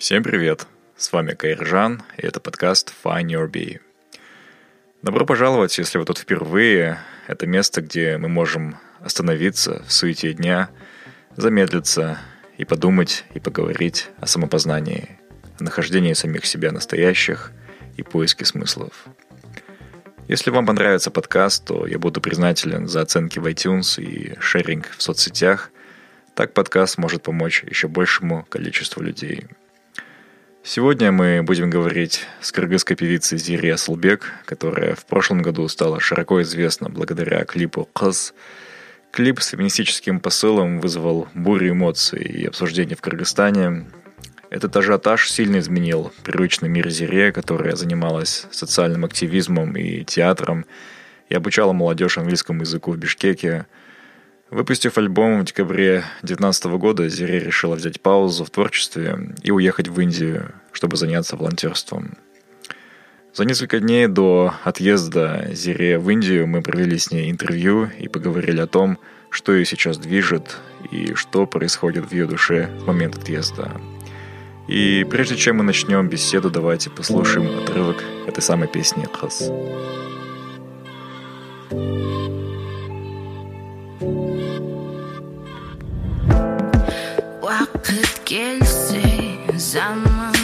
Всем привет! С вами Кайржан, и это подкаст Find Your Bee. Добро пожаловать, если вы тут впервые. Это место, где мы можем остановиться в суете дня, замедлиться и подумать, и поговорить о самопознании, о нахождении самих себя настоящих и поиске смыслов. Если вам понравится подкаст, то я буду признателен за оценки в iTunes и шеринг в соцсетях. Так подкаст может помочь еще большему количеству людей – Сегодня мы будем говорить с кыргызской певицей Зири Асылбек, которая в прошлом году стала широко известна благодаря клипу «Кыз». Клип с феминистическим посылом вызвал бурю эмоций и обсуждений в Кыргызстане. Этот ажиотаж сильно изменил привычный мир Зире, которая занималась социальным активизмом и театром и обучала молодежь английскому языку в Бишкеке – Выпустив альбом в декабре 2019 года, Зире решила взять паузу в творчестве и уехать в Индию, чтобы заняться волонтерством. За несколько дней до отъезда Зире в Индию мы провели с ней интервью и поговорили о том, что ее сейчас движет и что происходит в ее душе в момент отъезда. И прежде чем мы начнем беседу, давайте послушаем отрывок этой самой песни «Хас». Вақыт Kırk gelse zaman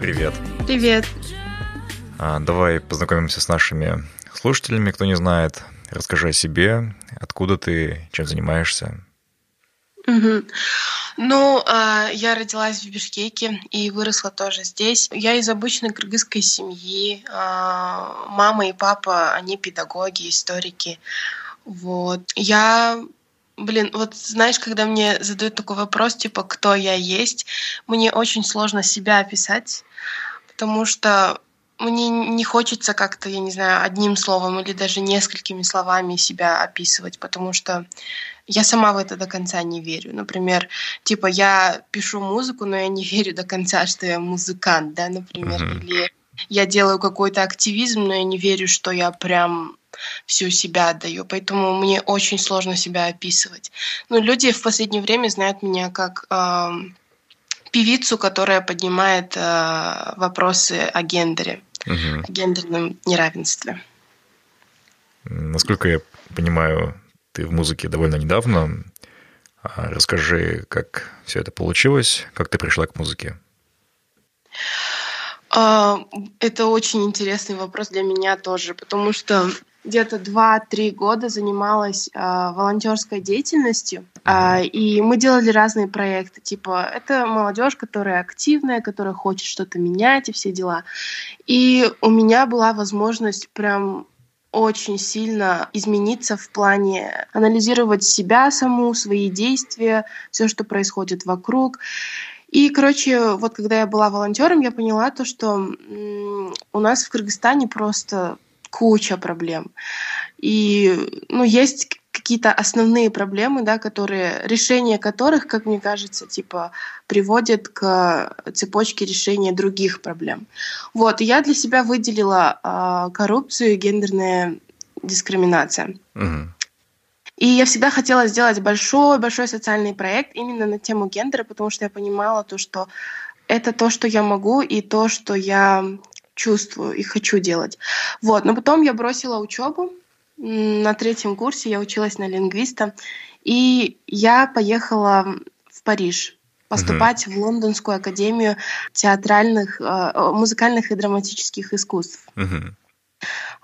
привет! Привет. А, давай познакомимся с нашими слушателями, кто не знает. Расскажи о себе, откуда ты, чем занимаешься. Мгм. Ну, а, я родилась в Бишкеке и выросла тоже здесь. Я из обычной кыргызской семьи. А, Мама и папа, они педагоги, историки. Вот. Я, блин, вот знаешь, когда мне задают такой вопрос, типа, кто я есть, мне очень сложно себя описать, потому что мне не хочется как-то, я не знаю, одним словом или даже несколькими словами себя описывать, потому что я сама в это до конца не верю. Например, типа я пишу музыку, но я не верю до конца, что я музыкант, да, например, Мгм. или я делаю какой-то активизм, но я не верю, что я прям всю себя отдаю, поэтому мне очень сложно себя описывать. Ну, люди в последнее время знают меня как ам, певицу, которая поднимает э, вопросы о гендере, Мгм. о гендерном неравенстве. Насколько я понимаю, ты в музыке довольно недавно. А Расскажи, как все это получилось, как ты пришла к музыке. А, Это очень интересный вопрос для меня тоже, потому что где-то 2-3 года занималась а, волонтерской деятельностью, а, и мы делали разные проекты. Типа, это молодежь, которая активная, которая хочет что-то менять и все дела. И у меня была возможность прям очень сильно измениться в плане анализировать себя саму, свои действия, все, что происходит вокруг. И, короче, вот когда я была волонтером, я поняла то, что у нас в Кыргызстане просто куча проблем. И, ну, есть какие-то основные проблемы, да, которые, решение которых, как мне кажется, типа, приводит к цепочке решения других проблем. Вот, и я для себя выделила а, коррупцию и гендерная дискриминация. И я всегда хотела сделать большой-большой социальный проект именно на тему гендера, потому что я понимала то, что это то, что я могу, и то, что я чувствую и хочу делать. Вот. Но потом я бросила учебу. На третьем курсе я училась на лингвиста, и я поехала в Париж поступать в Лондонскую академию театральных, э, музыкальных и драматических искусств. Мгм.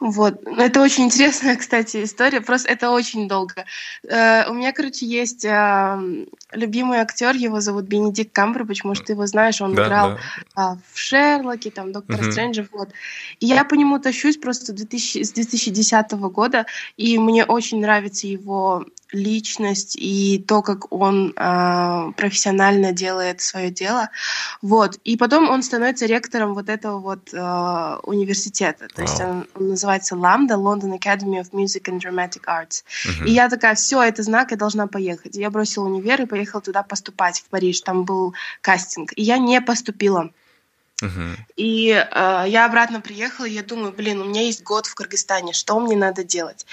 Вот. Ну, Это очень интересная, кстати, история. Просто это очень долго. Э, У меня, короче, есть э, любимый актер, его зовут Бенедикт Камбербэтч, может, ты его знаешь, он Да, играл да. а, в Шерлоке, там, Доктора Мгм. Стрэнджа, вот. И я по нему тащусь просто 2000 с 2010 года, и мне очень нравится его личность и то, как он а, профессионально делает свое дело. Вот. И потом он становится ректором вот этого вот а, университета. То есть Вау. он, он называется Ламда, London Academy of Music and Dramatic Arts. Мгм. И я такая, все, это знак, я должна поехать. Я бросила универ и поехала туда поступать, в Париж. Там был кастинг. И я не поступила. Мгм. И э, я обратно приехала, и я думаю, блин, у меня есть год в Кыргызстане, что мне надо делать?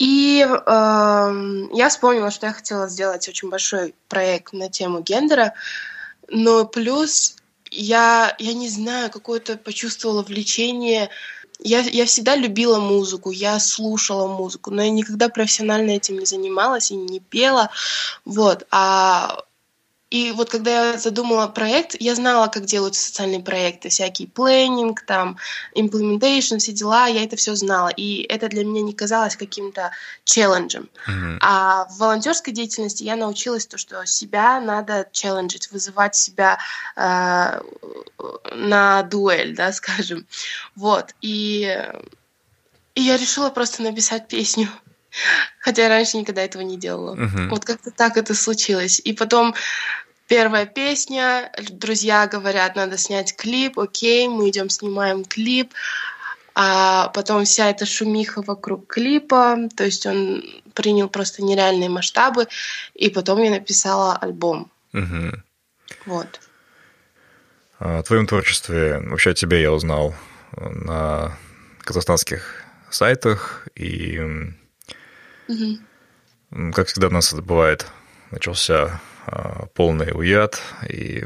И эм, я вспомнила, что я хотела сделать очень большой проект на тему гендера, но плюс я, я не знаю, какое-то почувствовала влечение. Я, я всегда любила музыку, я слушала музыку, но я никогда профессионально этим не занималась и не пела. Вот. А и вот когда я задумала проект, я знала, как делаются социальные проекты, всякий планинг, там, implementation, все дела, я это все знала. И это для меня не казалось каким-то челленджем. Мгм. А в волонтерской деятельности я научилась то, что себя надо челленджить, вызывать себя э, на дуэль, да, скажем. Вот. И, и я решила просто написать песню. Хотя я раньше никогда этого не делала. Мгм. Вот как-то так это случилось. И потом первая песня, друзья говорят, надо снять клип, окей, мы идем снимаем клип. А потом вся эта шумиха вокруг клипа, то есть он принял просто нереальные масштабы, и потом я написала альбом. Мгм. Вот. О твоем творчестве, вообще о тебе я узнал на казахстанских сайтах, и, м, как всегда у нас это бывает, начался а, полный уяд, и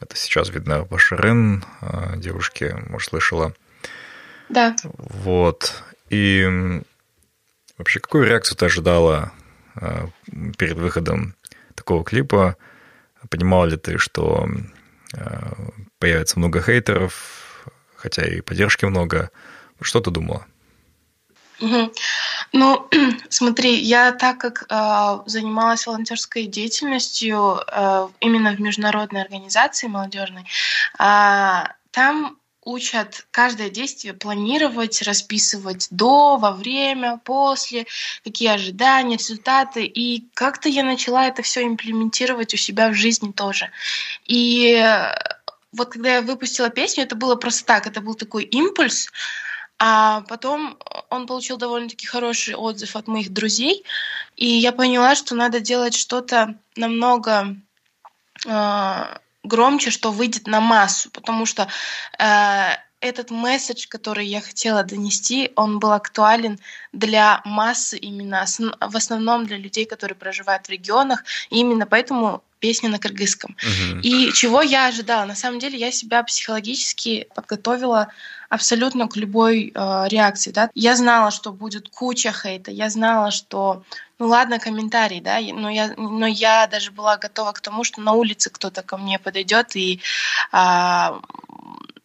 это сейчас видно по Ширин, а, девушке, может, слышала. Да. Вот. И вообще, какую реакцию ты ожидала а, перед выходом такого клипа? Понимала ли ты, что появится много хейтеров, хотя и поддержки много? Что ты думала? Мгм. Ну, смотри, я так как э, занималась волонтерской деятельностью э, именно в международной организации молодежной, а, там учат каждое действие планировать, расписывать до, во время, после, какие ожидания, результаты. И как-то я начала это все имплементировать у себя в жизни тоже. И э, вот когда я выпустила песню, это было просто так, это был такой импульс, а потом он получил довольно-таки хороший отзыв от моих друзей, и я поняла, что надо делать что-то намного э, громче, что выйдет на массу, потому что э, этот месседж, который я хотела донести, он был актуален для массы именно, в основном для людей, которые проживают в регионах, и именно поэтому песня на кыргызском. Мгм. И чего я ожидала? На самом деле я себя психологически подготовила абсолютно к любой э, реакции. Да? Я знала, что будет куча хейта, я знала, что, ну ладно, комментарий, да, но я, но я даже была готова к тому, что на улице кто-то ко мне подойдет и а,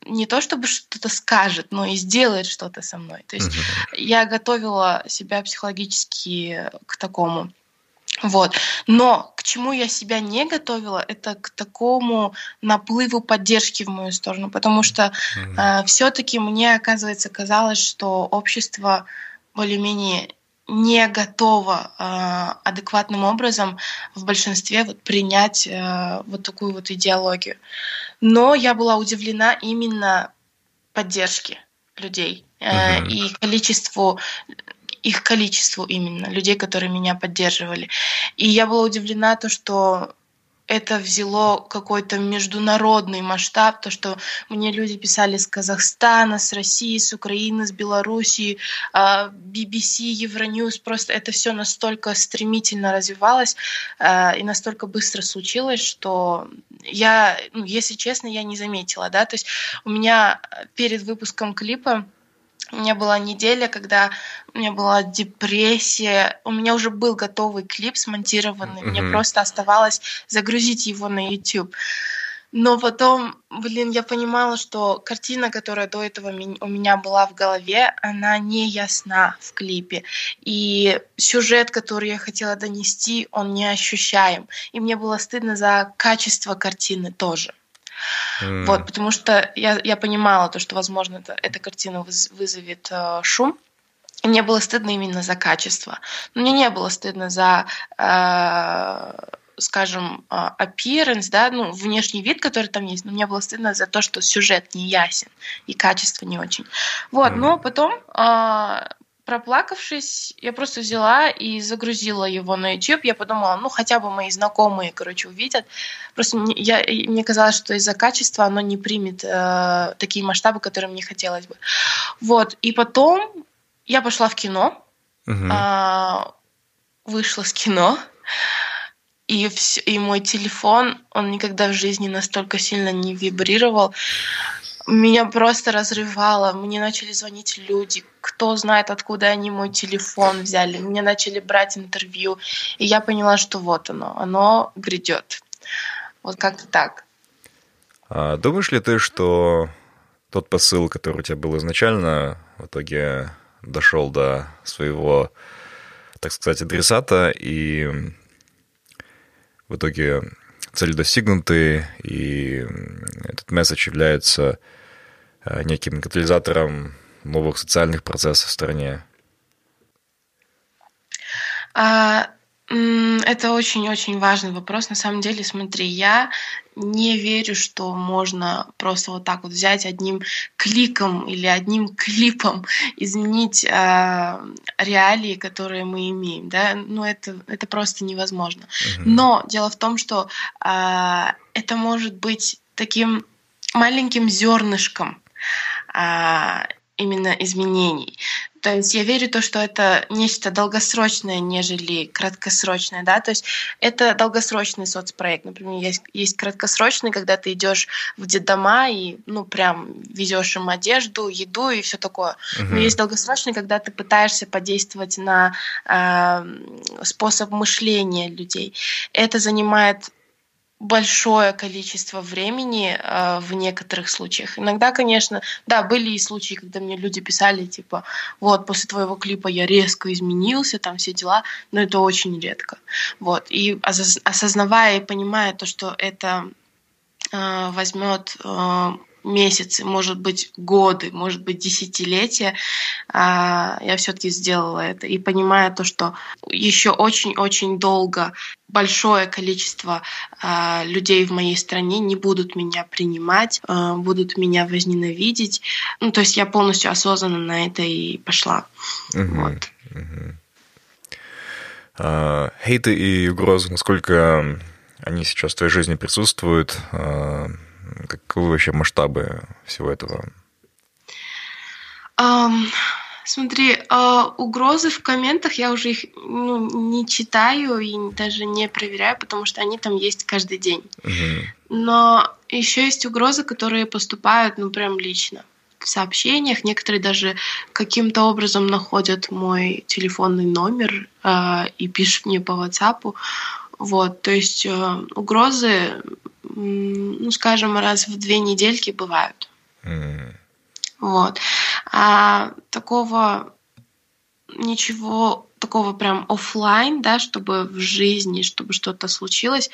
не то чтобы что-то скажет, но и сделает что-то со мной. То есть Мгм. я готовила себя психологически к такому. Вот. Но к чему я себя не готовила, это к такому наплыву поддержки в мою сторону, потому что Мгм. все-таки мне, оказывается, казалось, что общество более-менее не готово э, адекватным образом в большинстве вот, принять э, вот такую вот идеологию. Но я была удивлена именно поддержке людей э, Мгм. и количеству их количеству именно людей, которые меня поддерживали. И я была удивлена то, что это взяло какой-то международный масштаб, то, что мне люди писали с Казахстана, с России, с Украины, с Белоруссии, а, BBC, Евроньюз, просто это все настолько стремительно развивалось а, и настолько быстро случилось, что я, ну, если честно, я не заметила, да, то есть у меня перед выпуском клипа у меня была неделя, когда у меня была депрессия. У меня уже был готовый клип смонтированный. Мне Мгм. просто оставалось загрузить его на YouTube. Но потом, блин, я понимала, что картина, которая до этого у меня была в голове, она не ясна в клипе. И сюжет, который я хотела донести, он не ощущаем. И мне было стыдно за качество картины тоже. М. Вот, потому что я, я понимала то, что, возможно, это, эта картина выз- вызовет э, шум. И мне было стыдно именно за качество. Но мне не было стыдно за, э, скажем, э, appearance, да, ну, внешний вид, который там есть. Но мне было стыдно за то, что сюжет не ясен и качество не очень. Вот, Мгм. но потом, э, проплакавшись, я просто взяла и загрузила его на YouTube. Я подумала, ну, хотя бы мои знакомые, короче, увидят. Просто мне, я, мне казалось, что из-за качества оно не примет э, такие масштабы, которые мне хотелось бы. Вот. И потом я пошла в кино, Мгм. а, вышла с кино, и, всё- и мой телефон, он никогда в жизни настолько сильно не вибрировал. Меня просто разрывало. Мне начали звонить люди. Кто знает, откуда они мой телефон взяли. Мне начали брать интервью. И я поняла, что вот оно. Оно грядет. Вот как-то так. А думаешь ли ты, что тот посыл, который у тебя был изначально, в итоге дошел до своего, так сказать, адресата, и в итоге цели достигнуты, и этот месседж является э, неким катализатором новых социальных процессов в стране? А, это очень-очень важный вопрос. На самом деле, смотри, я не верю, что можно просто вот так вот взять одним кликом или одним клипом изменить а, реалии, которые мы имеем. Да? Ну, это, это просто невозможно. Мгм. Но дело в том, что а, это может быть таким маленьким зернышком а, именно изменений. То есть я верю в то, что это нечто долгосрочное, нежели краткосрочное, да, то есть это долгосрочный соцпроект. Например, есть, есть краткосрочный, когда ты идешь в детдома и, ну, прям везешь им одежду, еду и все такое. Но Мгм. есть долгосрочный, когда ты пытаешься подействовать на а, способ мышления людей. Это занимает большое количество времени э, в некоторых случаях. Иногда, конечно, да, были и случаи, когда мне люди писали, типа, вот, после твоего клипа я резко изменился, там все дела, но это очень редко. Вот. И осоз- осознавая и понимая то, что это э, возьмет э, месяцы, может быть, годы, может быть, десятилетия, а, я все-таки сделала это. И понимая то, что еще очень-очень долго большое количество а, людей в моей стране не будут меня принимать, а, будут меня возненавидеть. Ну, то есть я полностью осознанно на это и пошла. Мгм. Вот. Мгм. А, Хейты и угрозы, насколько они сейчас в твоей жизни присутствуют? Каковы вообще масштабы всего этого? Ам, смотри, а, угрозы в комментах я уже их ну, не читаю и даже не проверяю, потому что они там есть каждый день. Мгм. Но еще есть угрозы, которые поступают, ну, прям лично в сообщениях. Некоторые даже каким-то образом находят мой телефонный номер а, и пишут мне по WhatsApp. Вот, то есть э, угрозы, ну, скажем, раз в две недельки бывают. Вот. А такого ничего такого прям оффлайн, да, чтобы в жизни, чтобы что-то случилось.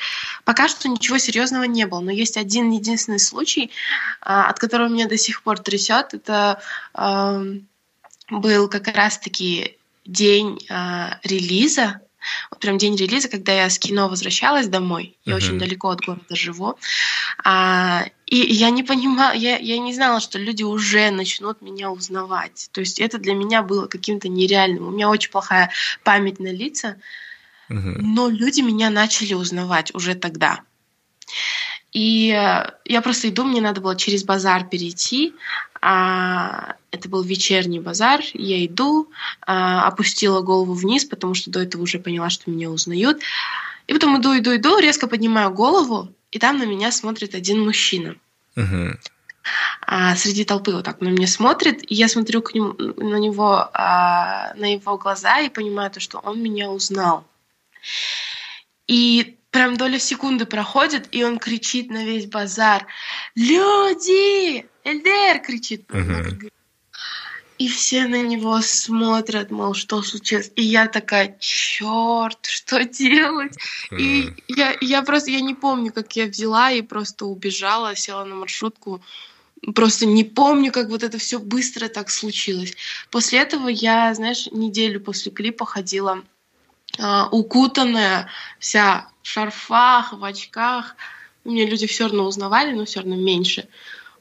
Пока что ничего серьезного не было, но есть один единственный случай, а, от которого меня до сих пор трясет. Это ам, был как раз-таки день а, релиза, вот прям день релиза, когда я с кино возвращалась домой, я Мгм. очень далеко от города живу, а, и я не понимала, я, я не знала, что люди уже начнут меня узнавать. То есть это для меня было каким-то нереальным. У меня очень плохая память на лица, Мгм. но люди меня начали узнавать уже тогда. И э, я просто иду, мне надо было через базар перейти. а, это был вечерний базар. Я иду, а, опустила голову вниз, потому что до этого уже поняла, что меня узнают. И потом иду, иду, иду, резко поднимаю голову, и там на меня смотрит один мужчина. А, среди толпы вот так на меня смотрит, и я смотрю к нему, на него, а, на его глаза и понимаю то, что он меня узнал. И прям доля секунды проходит, и он кричит на весь базар «Люди! Эльдер!» кричит. Мгм. И все на него смотрят, мол, что случилось. И я такая, черт, что делать? И М. я, я просто, я не помню, как я взяла и просто убежала, села на маршрутку. Просто не помню, как вот это все быстро так случилось. После этого я, знаешь, неделю после клипа ходила а, укутанная, вся в шарфах, в очках. Меня люди все равно узнавали, но все равно меньше.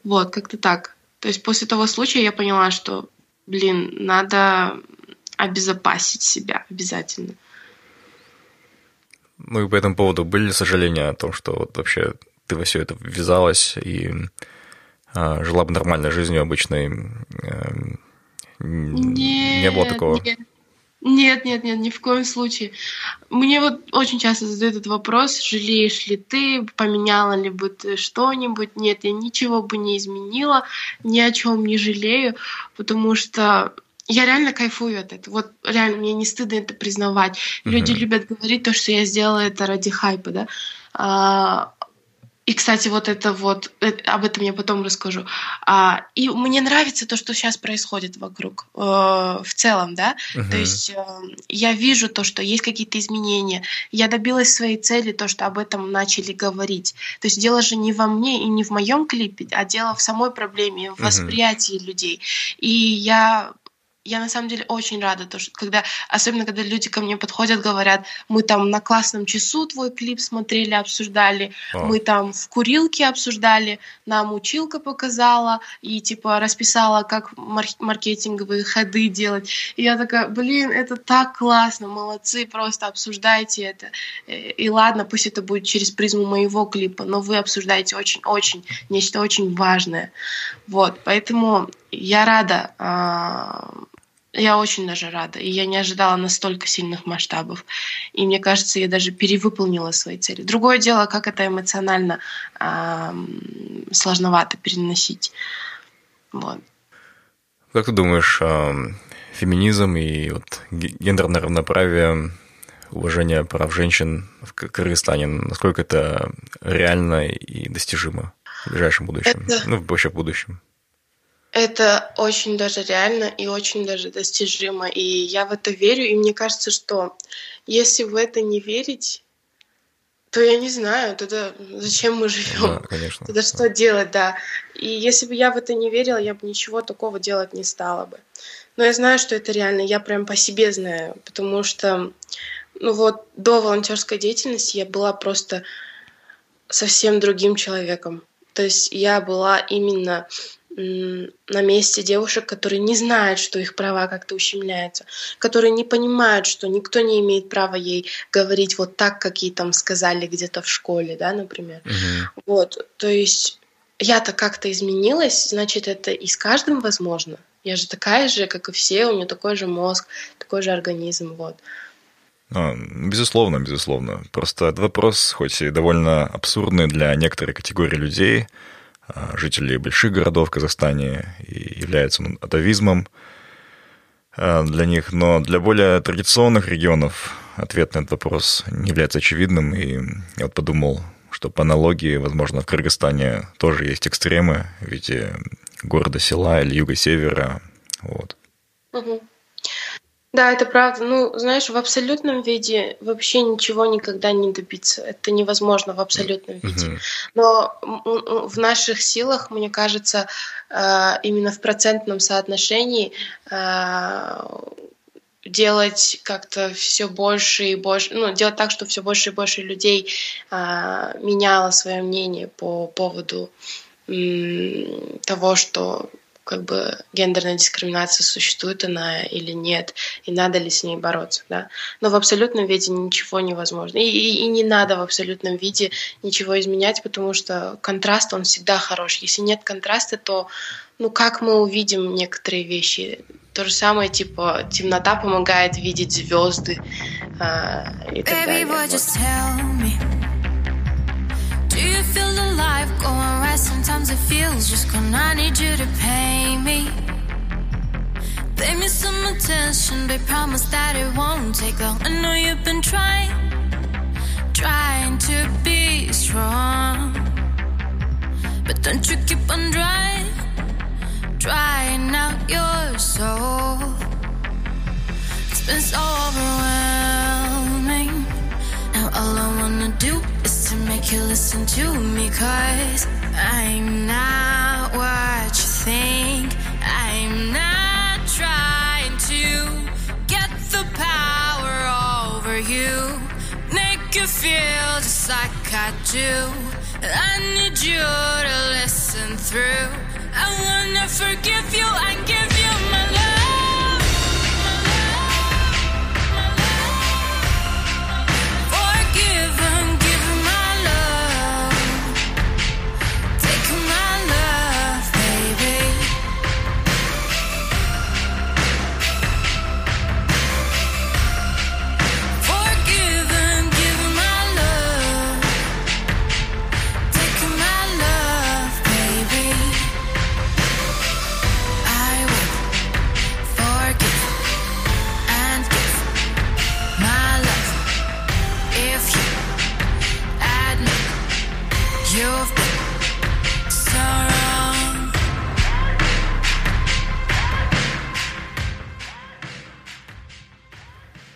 Вот, как-то так. То есть после того случая я поняла, что, блин, надо обезопасить себя обязательно. Ну и по этому поводу были сожаления о том, что вот вообще ты во все это ввязалась и а, жила бы нормальной жизнью обычной. эм, н- не было такого. Нет. Нет, нет, нет, ни в коем случае. Мне вот очень часто задают этот вопрос, жалеешь ли ты, поменяла ли бы ты что-нибудь. Нет, я ничего бы не изменила, ни о чем не жалею, потому что я реально кайфую от этого. Вот реально, мне не стыдно это признавать. Люди Мгм. любят говорить то, что я сделала это ради хайпа, да. А, и, кстати, вот это вот, э, об этом я потом расскажу. А, и мне нравится то, что сейчас происходит вокруг, э, в целом, да. Мгм. То есть э, я вижу то, что есть какие-то изменения. Я добилась своей цели, то, что об этом начали говорить. То есть дело же не во мне и не в моем клипе, а дело в самой проблеме, в восприятии людей. И я я на самом деле очень рада, то, что когда, особенно когда люди ко мне подходят, говорят, мы там на классном часу твой клип смотрели, обсуждали, О. мы там в курилке обсуждали, нам училка показала и типа расписала, как мар- маркетинговые ходы делать. И я такая, блин, это так классно, молодцы, просто обсуждайте это. Э, И ладно, пусть это будет через призму моего клипа, но вы обсуждаете очень-очень, нечто очень важное. Вот, поэтому я рада, а, я очень даже рада, и я не ожидала настолько сильных масштабов. И мне кажется, я даже перевыполнила свои цели. Другое дело, как это эмоционально ам, сложновато переносить. Вот. Как ты думаешь, феминизм и вот ге- гендерное равноправие, уважение прав женщин в Кыргызстане, насколько это реально и достижимо в ближайшем будущем? Это- Ну, вообще в будущем. Это очень даже реально и очень даже достижимо. И я в это верю. И мне кажется, что если в это не верить, то я не знаю, тогда зачем мы Да, живем? конечно. Тогда что делать, да. И если бы я в это не верила, я бы ничего такого делать не стала бы. Но я знаю, что это реально. Я прям по себе знаю. Потому что, ну вот, до волонтерской деятельности я была просто совсем другим человеком. То есть я была именно на месте девушек, которые не знают, что их права как-то ущемляются, которые не понимают, что никто не имеет права ей говорить вот так, как ей там сказали где-то в школе, да, например. Мгм. Вот, то есть я-то как-то изменилась, значит, это и с каждым возможно. Я же такая же, как и все, у меня такой же мозг, такой же организм, вот. А, Безусловно, безусловно. Просто этот вопрос, хоть и довольно абсурдный для некоторой категории людей, жителей больших городов в Казахстане, и является он атовизмом а, для них, но для более традиционных регионов ответ на этот вопрос не является очевидным, и я вот подумал, что по аналогии, возможно, в Кыргызстане тоже есть экстремы, ведь э, города-села или юга-севера. Вот. Мгм. Да, это правда. Ну, знаешь, в абсолютном виде вообще ничего никогда не добиться. Это невозможно в абсолютном виде. Но в наших силах, мне кажется, э, именно в процентном соотношении э, делать как-то все больше и больше, ну, делать так, чтобы все больше и больше людей э, меняло свое мнение по поводу того, что как бы гендерная дискриминация существует она или нет, и надо ли с ней бороться, да. Но в абсолютном виде ничего невозможно. И, и- и не надо в абсолютном виде ничего изменять, потому что контраст, он всегда хорош. Если нет контраста, то ну как мы увидим некоторые вещи? То же самое, типа, темнота помогает видеть звезды и так далее. Вот. Do you feel the life going right? Sometimes it feels just gone. I need you to pay me. Pay me some attention, babe. Promise that it won't take long. I know you've been trying, trying to be strong. But don't you keep on trying, drying out your soul. It's been so overwhelming. Now all I wanna do make you listen to me Cause I'm not what you think. I'm not trying to get the power over you. Make you feel just like I do. I need you to listen through. I wanna forgive you and give you my love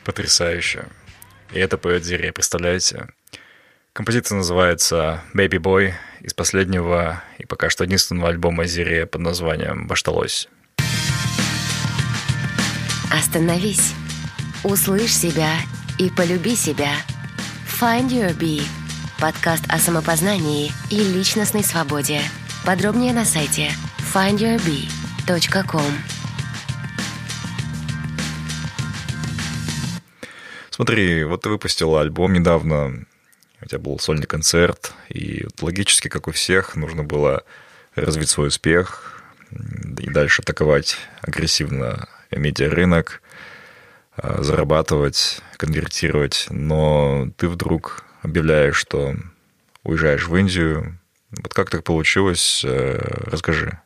Потрясающе. И это поет Зире, представляете? Композиция называется «Baby Boy» из последнего и пока что единственного альбома Зире под названием «Башталось». Остановись. Услышь себя и полюби себя. Find Your Bee. Подкаст о самопознании и личностной свободе. Подробнее на сайте findyourbee.com. Смотри, вот ты выпустила альбом недавно, у тебя был сольный концерт, и вот логически, как у всех, нужно было развить свой успех и дальше атаковать агрессивно медиарынок, а, зарабатывать, конвертировать. Но ты вдруг объявляешь, что уезжаешь в Индию. Вот как так получилось? Э, Расскажи.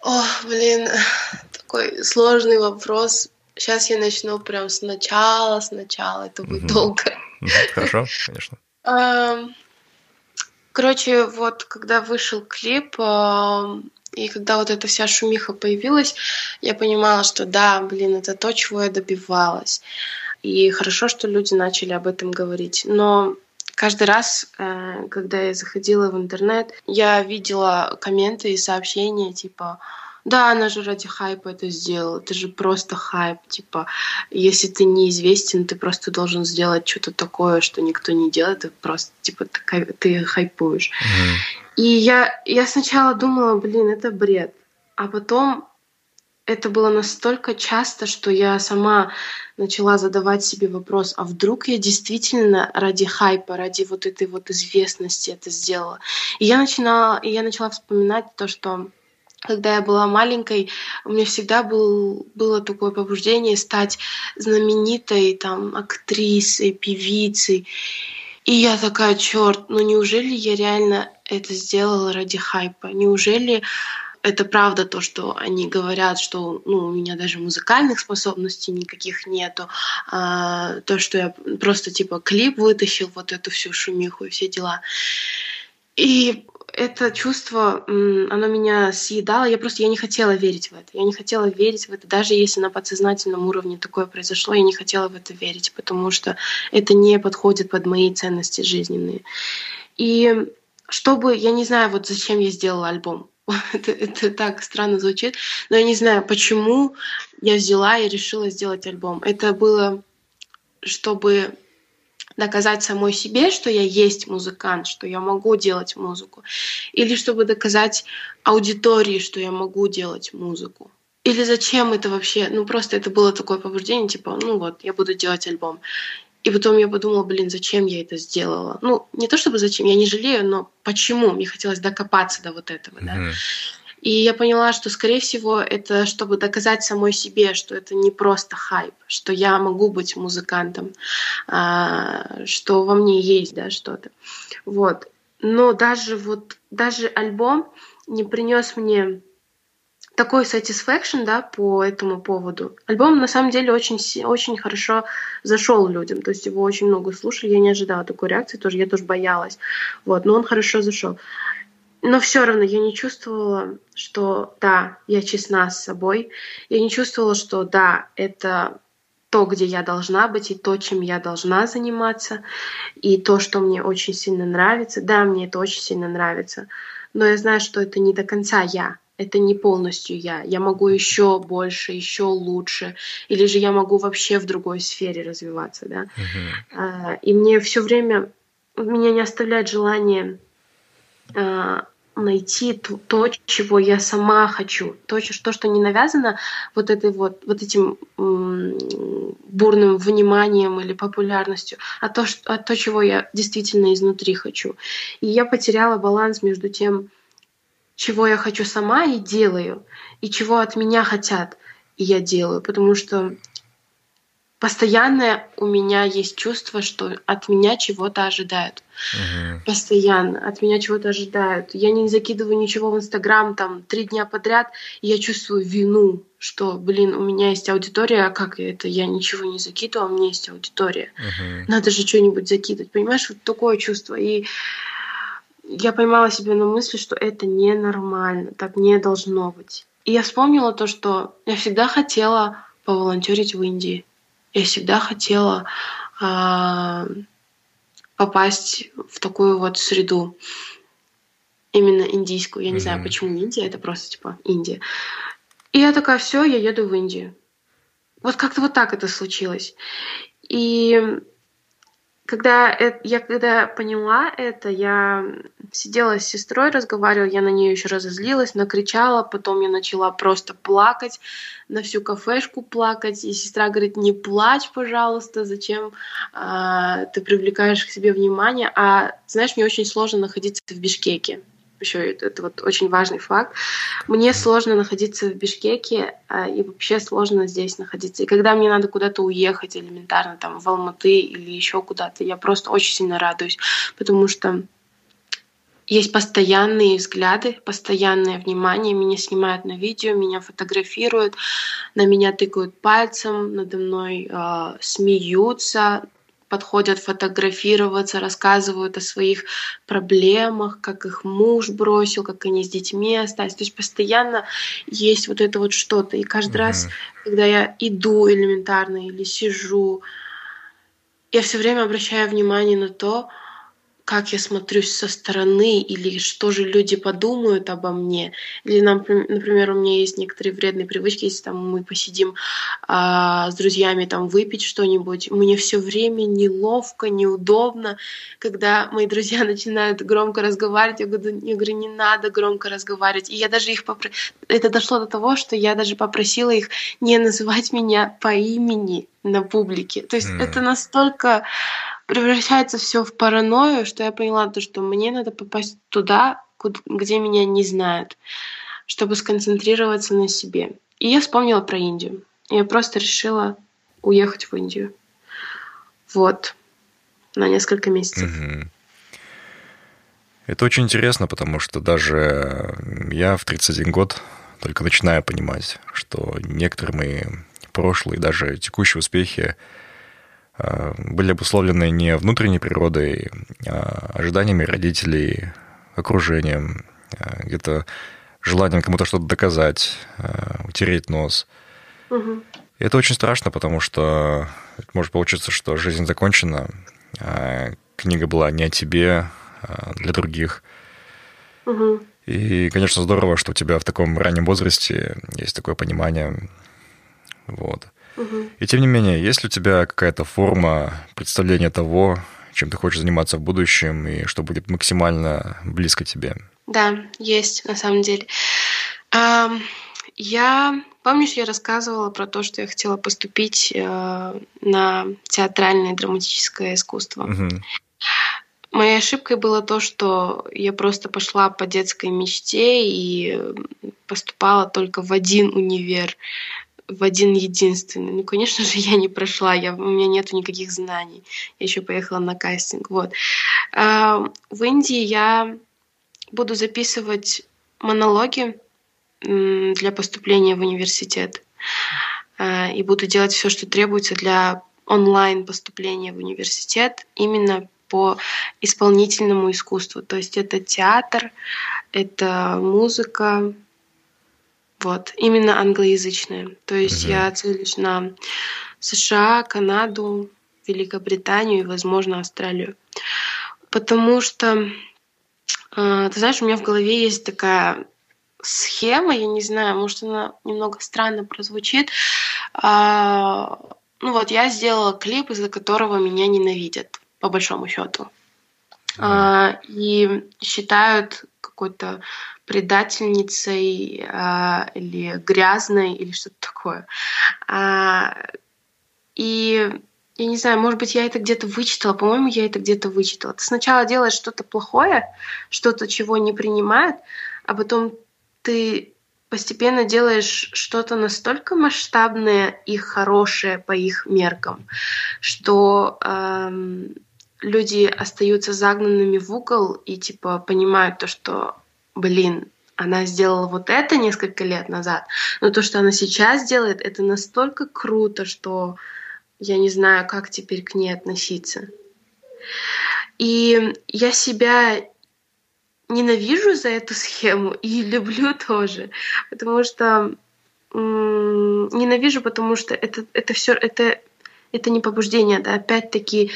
О, блин, такой сложный вопрос. Сейчас я начну прям сначала, сначала. Это будет Мгм. долго. Хорошо, конечно. Короче, вот когда вышел клип, и когда вот эта вся шумиха появилась, я понимала, что да, блин, это то, чего я добивалась. И хорошо, что люди начали об этом говорить. Но каждый раз, э, когда я заходила в интернет, я видела комменты и сообщения типа да, она же ради хайпа это сделала. Это же просто хайп. Типа, если ты неизвестен, ты просто должен сделать что-то такое, что никто не делает. Ты просто, типа, ты, хайпуешь. Мгм. И я, я сначала думала, блин, это бред. А потом это было настолько часто, что я сама начала задавать себе вопрос, а вдруг я действительно ради хайпа, ради вот этой вот известности это сделала. И я начинала, и я начала вспоминать то, что когда я была маленькой, у меня всегда был, было такое побуждение стать знаменитой там актрисой, певицей. И я такая, черт, ну неужели я реально это сделала ради хайпа? Неужели это правда то, что они говорят, что ну, у меня даже музыкальных способностей никаких нету, а, то, что я просто типа клип вытащил, вот эту всю шумиху и все дела. И это чувство, оно меня съедало. Я просто я не хотела верить в это. Я не хотела верить в это, даже если на подсознательном уровне такое произошло, я не хотела в это верить, потому что это не подходит под мои ценности жизненные. И чтобы, я не знаю, вот зачем я сделала альбом. это, это так странно звучит, но я не знаю, почему я взяла и решила сделать альбом. Это было, чтобы доказать самой себе, что я есть музыкант, что я могу делать музыку, или чтобы доказать аудитории, что я могу делать музыку. Или зачем это вообще? Ну, просто это было такое побуждение, типа, ну вот, я буду делать альбом. И потом я подумала, блин, зачем я это сделала? Ну, не то чтобы зачем, я не жалею, но почему? Мне хотелось докопаться до вот этого, mm-hmm. да. И я поняла, что, скорее всего, это чтобы доказать самой себе, что это не просто хайп, что я могу быть музыкантом, а, что во мне есть, да, что-то. Вот. Но даже вот, даже альбом не принес мне такой satisfaction, да, по этому поводу. Альбом на самом деле очень, очень хорошо зашел людям, то есть его очень много слушали, я не ожидала такой реакции, тоже я тоже боялась, вот, но он хорошо зашел. Но все равно я не чувствовала, что да, я честна с собой, я не чувствовала, что да, это то, где я должна быть, и то, чем я должна заниматься, и то, что мне очень сильно нравится. Да, мне это очень сильно нравится, но я знаю, что это не до конца я, это не полностью я. Я могу еще больше, еще лучше, или же я могу вообще в другой сфере развиваться, да. Uh-huh. И мне все время меня не оставляет желание а, найти то, чего я сама хочу, то, то, что не навязано вот этой вот, вот этим бурным вниманием или популярностью, а то, что, а то, чего я действительно изнутри хочу. И я потеряла баланс между тем, чего я хочу сама и делаю, и чего от меня хотят, и я делаю. Потому что постоянно у меня есть чувство, что от меня чего-то ожидают. Uh-huh. Постоянно от меня чего-то ожидают. Я не закидываю ничего в Инстаграм там три дня подряд, и я чувствую вину, что, блин, у меня есть аудитория, а как это? Я ничего не закидываю, а у меня есть аудитория. Uh-huh. Надо же что-нибудь закидывать. Понимаешь, вот такое чувство. И я поймала себя на мысли, что это ненормально, так не должно быть. И я вспомнила то, что я всегда хотела поволонтерить в Индии. Я всегда хотела э, попасть в такую вот среду, именно индийскую. Я не mm-hmm. знаю, почему Индия, это просто типа Индия. И я такая, все, я еду в Индию. Вот как-то вот так это случилось. И когда я когда поняла это, я сидела с сестрой, разговаривала, я на нее еще разозлилась, накричала, потом я начала просто плакать, на всю кафешку плакать, и сестра говорит, не плачь, пожалуйста, зачем а, ты привлекаешь к себе внимание, а знаешь, мне очень сложно находиться в Бишкеке, еще это, вот очень важный факт. Мне сложно находиться в Бишкеке, а, и вообще сложно здесь находиться. И когда мне надо куда-то уехать элементарно, там, в Алматы или еще куда-то, я просто очень сильно радуюсь, потому что есть постоянные взгляды, постоянное внимание, меня снимают на видео, меня фотографируют, на меня тыкают пальцем, надо мной э, смеются, подходят фотографироваться, рассказывают о своих проблемах, как их муж бросил, как они с детьми остались. То есть постоянно есть вот это вот что-то. И каждый mm-hmm. раз, когда я иду элементарно или сижу, я все время обращаю внимание на то, как я смотрюсь со стороны, или что же люди подумают обо мне. Или, например, у меня есть некоторые вредные привычки, если там мы посидим а, с друзьями там выпить что-нибудь, мне все время неловко, неудобно, когда мои друзья начинают громко разговаривать, я говорю, я говорю не надо громко разговаривать. И я даже их попро... это дошло до того, что я даже попросила их не называть меня по имени на публике. То есть mm. это настолько превращается все в паранойю, что я поняла то, что мне надо попасть туда, где меня не знают, чтобы сконцентрироваться на себе. И я вспомнила про Индию. Я просто решила уехать в Индию. Вот. На несколько месяцев. Угу. Это очень интересно, потому что даже я в 31 год только начинаю понимать, что некоторые мои прошлые, даже текущие успехи были обусловлены не внутренней природой, а ожиданиями родителей, окружением, где-то желанием кому-то что-то доказать, утереть нос. Угу. И это очень страшно, потому что может получиться, что жизнь закончена, а книга была не о тебе, а для других. Угу. И, конечно, здорово, что у тебя в таком раннем возрасте есть такое понимание. Вот. Угу. И тем не менее, есть ли у тебя какая-то форма представления того, чем ты хочешь заниматься в будущем и что будет максимально близко тебе? Да, есть на самом деле. Я помнишь, я рассказывала про то, что я хотела поступить э, на театральное драматическое искусство. Угу. Моей ошибкой было то, что я просто пошла по детской мечте и поступала только в один универ, в один единственный. Ну, конечно же, я не прошла, я, у меня нет никаких знаний. Я еще поехала на кастинг. Вот. А, в Индии я буду записывать монологи для поступления в университет. А, и буду делать все, что требуется для онлайн поступления в университет именно по исполнительному искусству. То есть это театр, это музыка, вот, именно англоязычная. То есть mm-hmm. я целюсь на США, Канаду, Великобританию и, возможно, Австралию. Потому что, э, ты знаешь, у меня в голове есть такая схема, я не знаю, может, она немного странно прозвучит. А, ну вот, я сделала клип, из-за которого меня ненавидят, по большому счету. А, и считают какой-то предательницей а, или грязной или что-то такое. А, и я не знаю, может быть, я это где-то вычитала, по-моему, я это где-то вычитала. Ты сначала делаешь что-то плохое, что-то, чего не принимают, а потом ты постепенно делаешь что-то настолько масштабное и хорошее по их меркам, что эм, люди остаются загнанными в угол и типа понимают то, что, блин, она сделала вот это несколько лет назад, но то, что она сейчас делает, это настолько круто, что я не знаю, как теперь к ней относиться. И я себя ненавижу за эту схему и люблю тоже, потому что ненавижу, потому что это это все это это не побуждение, да, опять-таки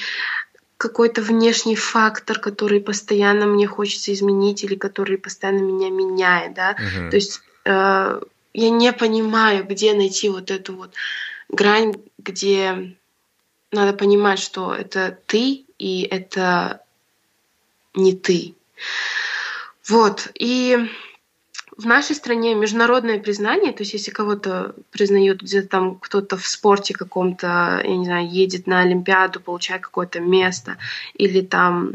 какой-то внешний фактор, который постоянно мне хочется изменить или который постоянно меня меняет, да, uh-huh. то есть э, я не понимаю, где найти вот эту вот грань, где надо понимать, что это ты и это не ты. Вот. И в нашей стране международное признание, то есть если кого-то признают где-то там кто-то в спорте каком-то, я не знаю, едет на Олимпиаду, получает какое-то место, или там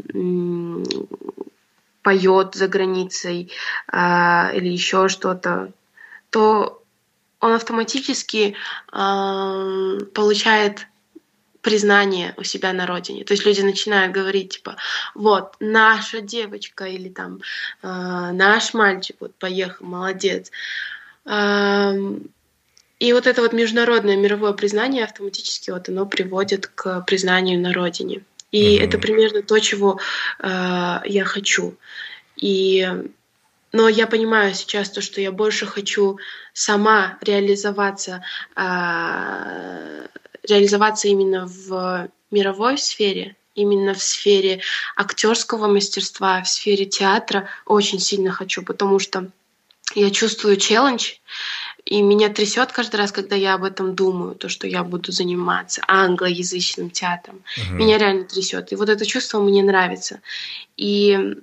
поет за границей, э, или еще что-то, то он автоматически э, получает признание у себя на родине. То есть люди начинают говорить, типа, вот, наша девочка или там э, наш мальчик вот поехал, молодец. Эм, и вот это вот международное мировое признание автоматически вот оно приводит к признанию на родине. И mm-hmm. это примерно то, чего э, я хочу. И но я понимаю сейчас то, что я больше хочу сама реализоваться э, реализоваться именно в мировой сфере, именно в сфере актерского мастерства, в сфере театра очень сильно хочу, потому что я чувствую челлендж, и меня трясет каждый раз, когда я об этом думаю, то, что я буду заниматься англоязычным театром. Uh-huh. Меня реально трясет. И вот это чувство мне нравится. И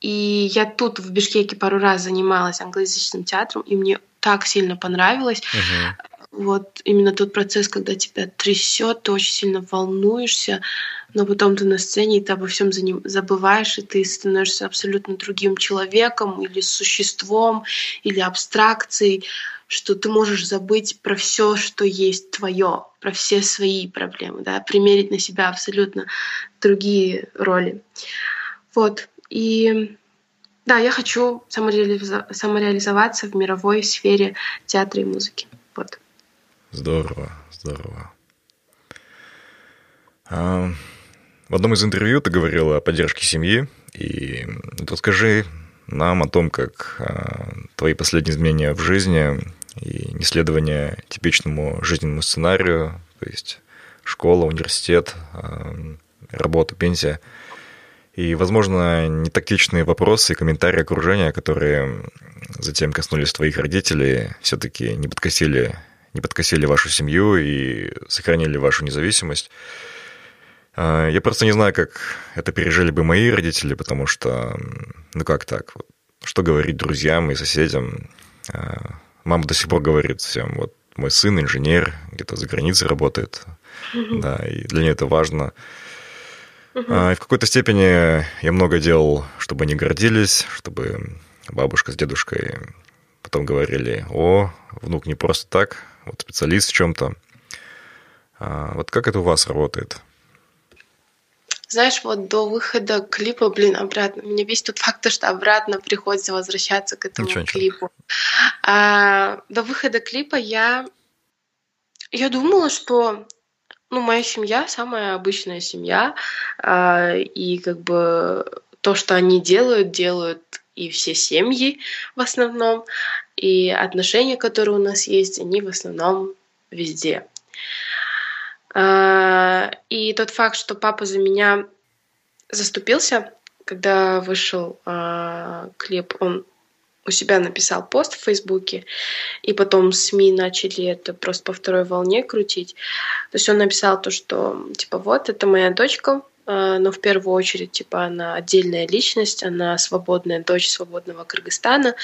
и я тут в Бишкеке пару раз занималась англоязычным театром, и мне так сильно понравилось. Uh-huh вот именно тот процесс, когда тебя трясет, ты очень сильно волнуешься, но потом ты на сцене, и ты обо всем забываешь, и ты становишься абсолютно другим человеком или существом, или абстракцией, что ты можешь забыть про все, что есть твое, про все свои проблемы, да, примерить на себя абсолютно другие роли. Вот. И да, я хочу самореализоваться в мировой сфере театра и музыки. Вот. Здорово, здорово. А, В одном из интервью ты говорила о поддержке семьи, и расскажи нам о том, как а, твои последние изменения в жизни и неследование типичному жизненному сценарию, то есть школа, университет, а, работа, пенсия, и, возможно, нетактичные вопросы и комментарии окружения, которые затем коснулись твоих родителей, все-таки не подкосили, не подкосили вашу семью и сохранили вашу независимость. А, я просто не знаю, как это пережили бы мои родители, потому что, ну как так, что говорить друзьям и соседям. А, мама до сих пор говорит всем, вот мой сын инженер, где-то за границей работает, mm-hmm. да, и для нее это важно. Mm-hmm. И в какой-то степени я много делал, чтобы они гордились, чтобы бабушка с дедушкой потом говорили, о, внук не просто так, вот специалист в чем-то. Вот как это у вас работает? Знаешь, вот до выхода клипа, блин, обратно. Меня весь тот факт, что обратно приходится возвращаться к этому ничего, клипу. Ничего. А, до выхода клипа я... Я думала, что ну, моя семья самая обычная семья, а, и как бы то, что они делают, делают и все семьи в основном, и отношения, которые у нас есть, они в основном везде. А, и тот факт, что папа за меня заступился, когда вышел а, клип, он у себя написал пост в Фейсбуке, и потом СМИ начали это просто по второй волне крутить. То есть он написал то, что типа вот, это моя дочка, но в первую очередь, типа, она отдельная личность, она свободная дочь свободного Кыргызстана,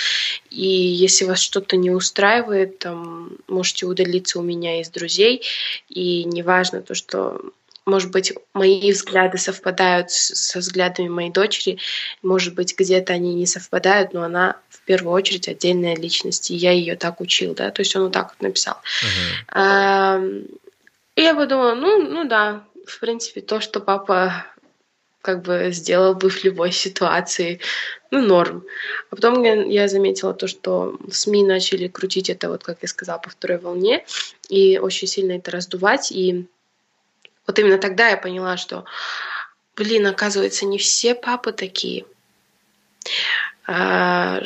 и если вас что-то не устраивает, там, можете удалиться у меня из друзей, и неважно то, что может быть, мои взгляды совпадают со взглядами моей дочери, может быть, где-то они не совпадают, но она в первую очередь отдельная личность, и я ее так учил, да, то есть он вот так вот написал. Uh-huh. И я подумала, ну, ну да, в принципе, то, что папа как бы сделал бы в любой ситуации, ну, норм. А потом я, заметила то, что СМИ начали крутить это, вот как я сказала, по второй волне, и очень сильно это раздувать, и вот именно тогда я поняла, что, блин, оказывается, не все папы такие. А,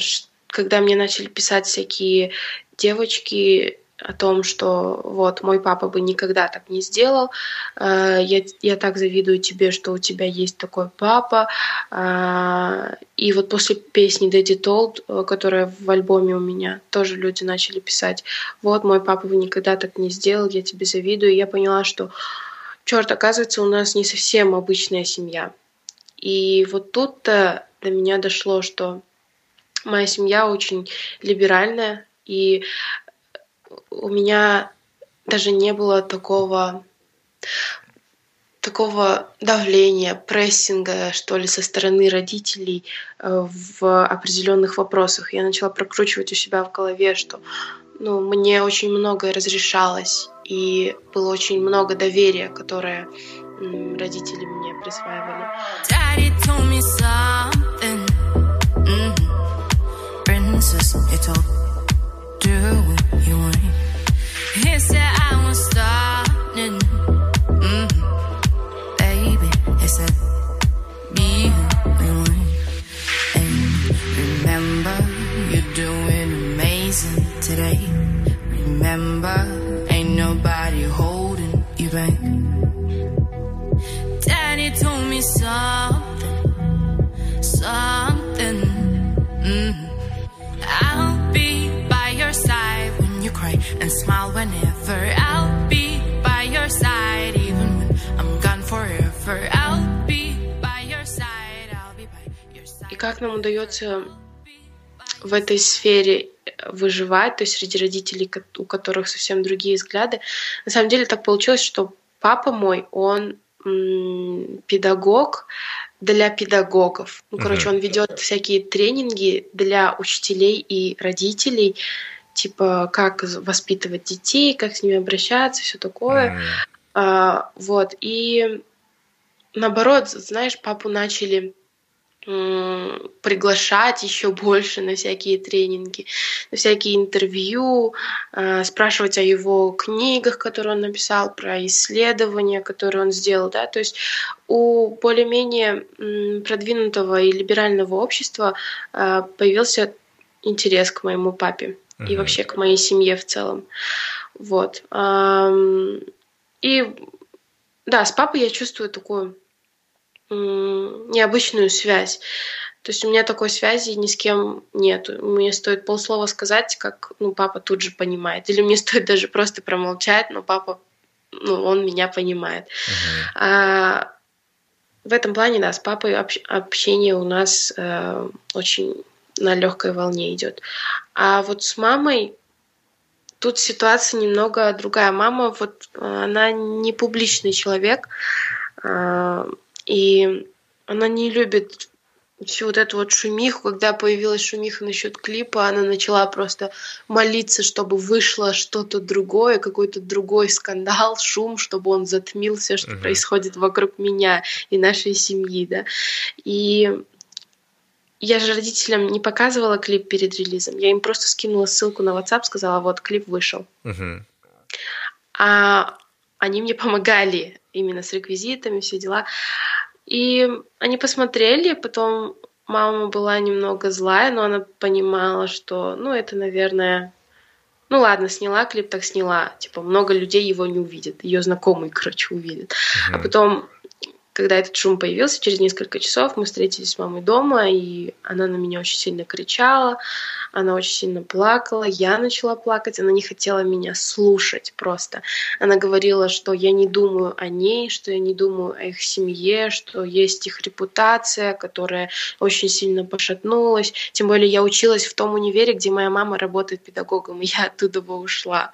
когда мне начали писать всякие девочки, о том, что вот мой папа бы никогда так не сделал, э, я, я так завидую тебе, что у тебя есть такой папа. Э, и вот после песни Daddy Told, э, которая в альбоме у меня, тоже люди начали писать, вот мой папа бы никогда так не сделал, я тебе завидую. И я поняла, что, черт, оказывается, у нас не совсем обычная семья. И вот тут-то до меня дошло, что моя семья очень либеральная, и у меня даже не было такого такого давления, прессинга, что ли, со стороны родителей э, в определенных вопросах. Я начала прокручивать у себя в голове, что ну, мне очень многое разрешалось, и было очень много доверия, которое родители мне присваивали. Princess, do you want Said I. Mm-hmm. Want. And remember, you're doing amazing today. Remember, ain't nobody holding you back. And smile whenever I'll be by your side. Even when I'm gone forever I'll be by your side. I'll be by your side. И как нам удается в этой сфере выживать, то есть среди родителей, у которых совсем другие взгляды. На самом деле так получилось, что папа мой, он педагог для педагогов. Ну, короче, он ведет всякие тренинги для учителей и родителей типа как воспитывать детей, как с ними обращаться, все такое. Mm. А, вот и наоборот, знаешь, папу начали приглашать еще больше на всякие тренинги, на всякие интервью, э, спрашивать о его книгах, которые он написал, про исследования, которые он сделал, да, то есть у более-менее продвинутого и либерального общества э, появился интерес к моему папе и вообще к моей семье в целом, вот. И да, с папой я чувствую такую необычную связь. То есть у меня такой связи ни с кем нет. Мне стоит полслова сказать, как ну, папа тут же понимает. Или мне стоит даже просто промолчать, но папа, ну, он меня понимает. Uh-huh. А, в этом плане, да, с папой общ- общение у нас э, очень на легкой волне идет. А вот с мамой тут ситуация немного другая. Мама, вот она не публичный человек. Э, и она не любит всю вот эту вот шумиху, когда появилась шумиха насчет клипа, она начала просто молиться, чтобы вышло что-то другое, какой-то другой скандал, шум, чтобы он затмил все, что uh-huh. происходит вокруг меня и нашей семьи, да. И я же родителям не показывала клип перед релизом, я им просто скинула ссылку на WhatsApp, сказала, вот клип вышел. Uh-huh. А они мне помогали именно с реквизитами, все дела. И они посмотрели, потом мама была немного злая, но она понимала, что, ну, это, наверное, ну ладно, сняла клип, так сняла. Типа, много людей его не увидят. Ее знакомые, короче, увидят. Uh-huh. А потом когда этот шум появился, через несколько часов мы встретились с мамой дома, и она на меня очень сильно кричала, она очень сильно плакала, я начала плакать, она не хотела меня слушать просто. Она говорила, что я не думаю о ней, что я не думаю о их семье, что есть их репутация, которая очень сильно пошатнулась. Тем более я училась в том универе, где моя мама работает педагогом, и я оттуда бы ушла.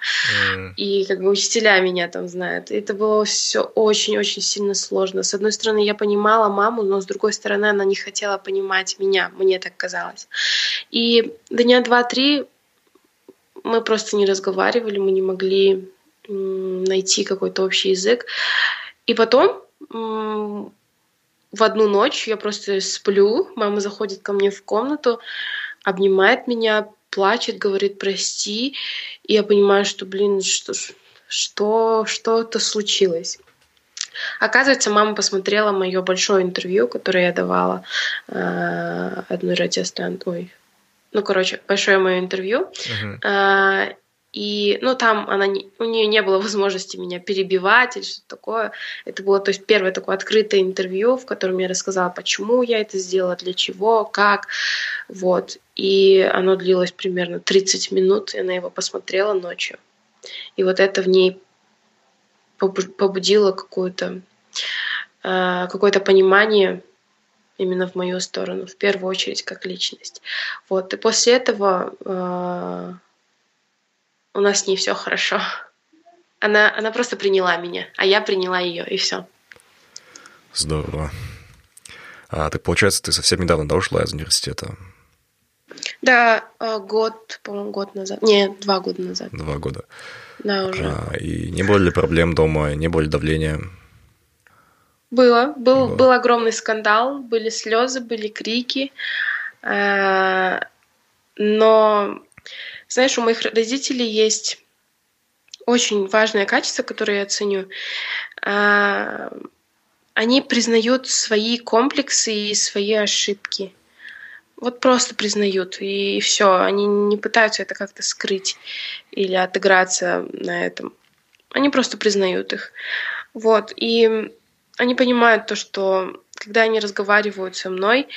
Mm. И как бы учителя меня там знают. И это было все очень-очень сильно сложно. С одной стороны, я понимала маму, но с другой стороны, она не хотела понимать меня, мне так казалось. И дня два-три мы просто не разговаривали, мы не могли найти какой-то общий язык. И потом в одну ночь я просто сплю, мама заходит ко мне в комнату, обнимает меня, плачет, говорит прости, и я понимаю, что, блин, что, что, что-то случилось. Оказывается, мама посмотрела мое большое интервью, которое я давала э, одной радиостанции, ой, ну, короче, большое мое интервью. Uh-huh. А, и, ну, там она не, у нее не было возможности меня перебивать или что-то такое. Это было, то есть, первое такое открытое интервью, в котором я рассказала, почему я это сделала, для чего, как. Вот. И оно длилось примерно 30 минут, и она его посмотрела ночью. И вот это в ней побудило какое-то а, какое-то понимание именно в мою сторону, в первую очередь как личность. Вот. И после этого э, у нас с ней все хорошо. Она, она просто приняла меня, а я приняла ее, и все. Здорово. А так получается, ты совсем недавно да, ушла из университета? Да, э, год, по-моему, год назад. Не, два года назад. Два года. Да, уже. А, и не было ли проблем дома, не было ли давления? Было. Был, был огромный скандал, были слезы, были крики. Э, но, знаешь, у моих родителей есть очень важное качество, которое я ценю. Э, они признают свои комплексы и свои ошибки. Вот просто признают, и все. Они не пытаются это как-то скрыть или отыграться на этом. Они просто признают их. Вот. И они понимают то, что когда они разговаривают со мной,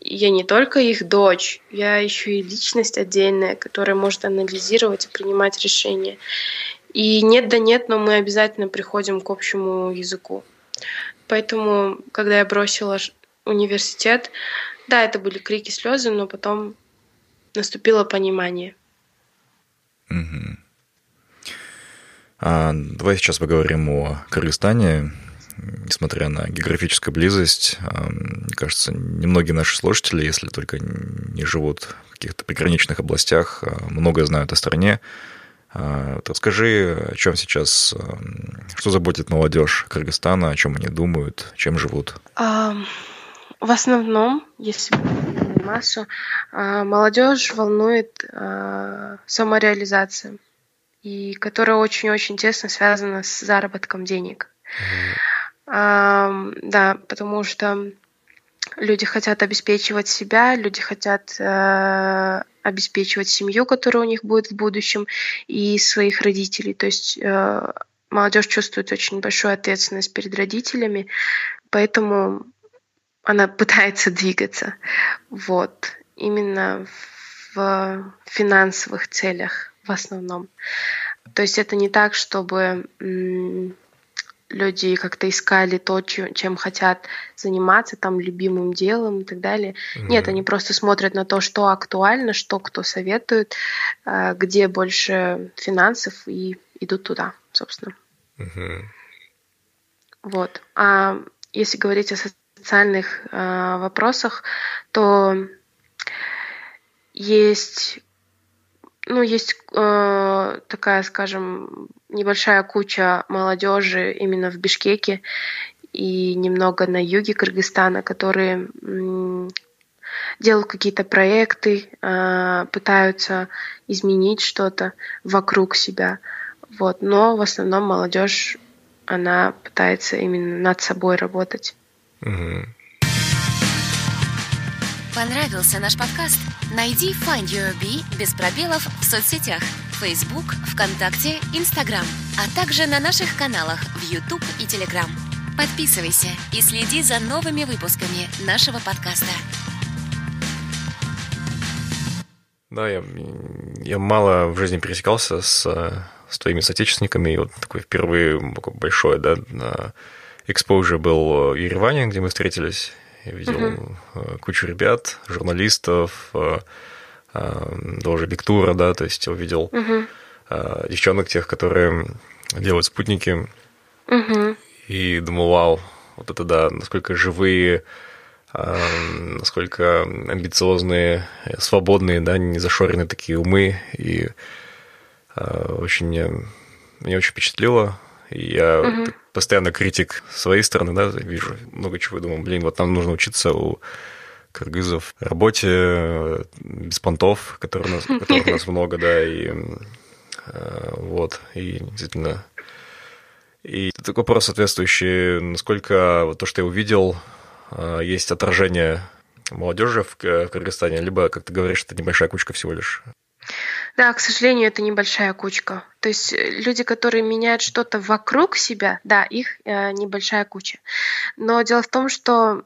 я не только их дочь, я еще и личность отдельная, которая может анализировать и принимать решения. И нет да нет, но мы обязательно приходим к общему языку. Поэтому, когда я бросила университет, да, это были крики, слезы, но потом наступило понимание. Угу. А, давай сейчас поговорим о Кыргызстане несмотря на географическую близость, мне кажется, немногие наши слушатели, если только не живут в каких-то приграничных областях, а, многое знают о стране. А, вот расскажи, о чем сейчас, что заботит молодежь Кыргызстана, о чем они думают, чем живут? В основном, если массу, а, молодежь волнует а, самореализация, и которая очень-очень тесно связана с заработком денег. Mm-hmm. Да, потому что люди хотят обеспечивать себя, люди хотят э, обеспечивать семью, которая у них будет в будущем, и своих родителей. То есть э, молодежь чувствует очень большую ответственность перед родителями, поэтому она пытается двигаться. Вот. Именно в финансовых целях в основном. То есть это не так, чтобы люди как-то искали то, чем хотят заниматься, там, любимым делом и так далее. Mm-hmm. Нет, они просто смотрят на то, что актуально, что кто советует, э, где больше финансов и идут туда, собственно. Mm-hmm. Вот. А если говорить о социальных э, вопросах, то есть ну, есть э, такая, скажем, небольшая куча молодежи именно в Бишкеке и немного на юге Кыргызстана, которые делают какие-то проекты, э, пытаются изменить что-то вокруг себя. Вот. Но в основном молодежь, она пытается именно над собой работать. Понравился наш подкаст? Найди Find Your Bee без пробелов в соцсетях Facebook, ВКонтакте, Instagram, а также на наших каналах в YouTube и Telegram. Подписывайся и следи за новыми выпусками нашего подкаста. Да, я, я мало в жизни пересекался с, с твоими соотечественниками, и вот такой впервые большой, да, exposure был в Ереване, где мы встретились. Я видел uh-huh. кучу ребят, журналистов, э, э, тоже Бектура, да, то есть увидел uh-huh. девчонок тех, которые делают спутники. Uh-huh. И думал, вау, вот это да, насколько живые, насколько амбициозные, свободные, да, не зашоренные такие умы. И очень меня очень впечатлило. И я угу. постоянно критик своей стороны, да, вижу много чего, думаю, блин, вот нам нужно учиться у кыргызов работе э, без понтов, которых у нас, которых у нас много, да, и э, вот, и действительно... И такой вопрос соответствующий, насколько вот то, что я увидел, э, есть отражение молодежи в Кыргызстане, либо, как ты говоришь, это небольшая кучка всего лишь да, к сожалению, это небольшая кучка. То есть э, люди, которые меняют что-то вокруг себя, да, их э, небольшая куча. Но дело в том, что,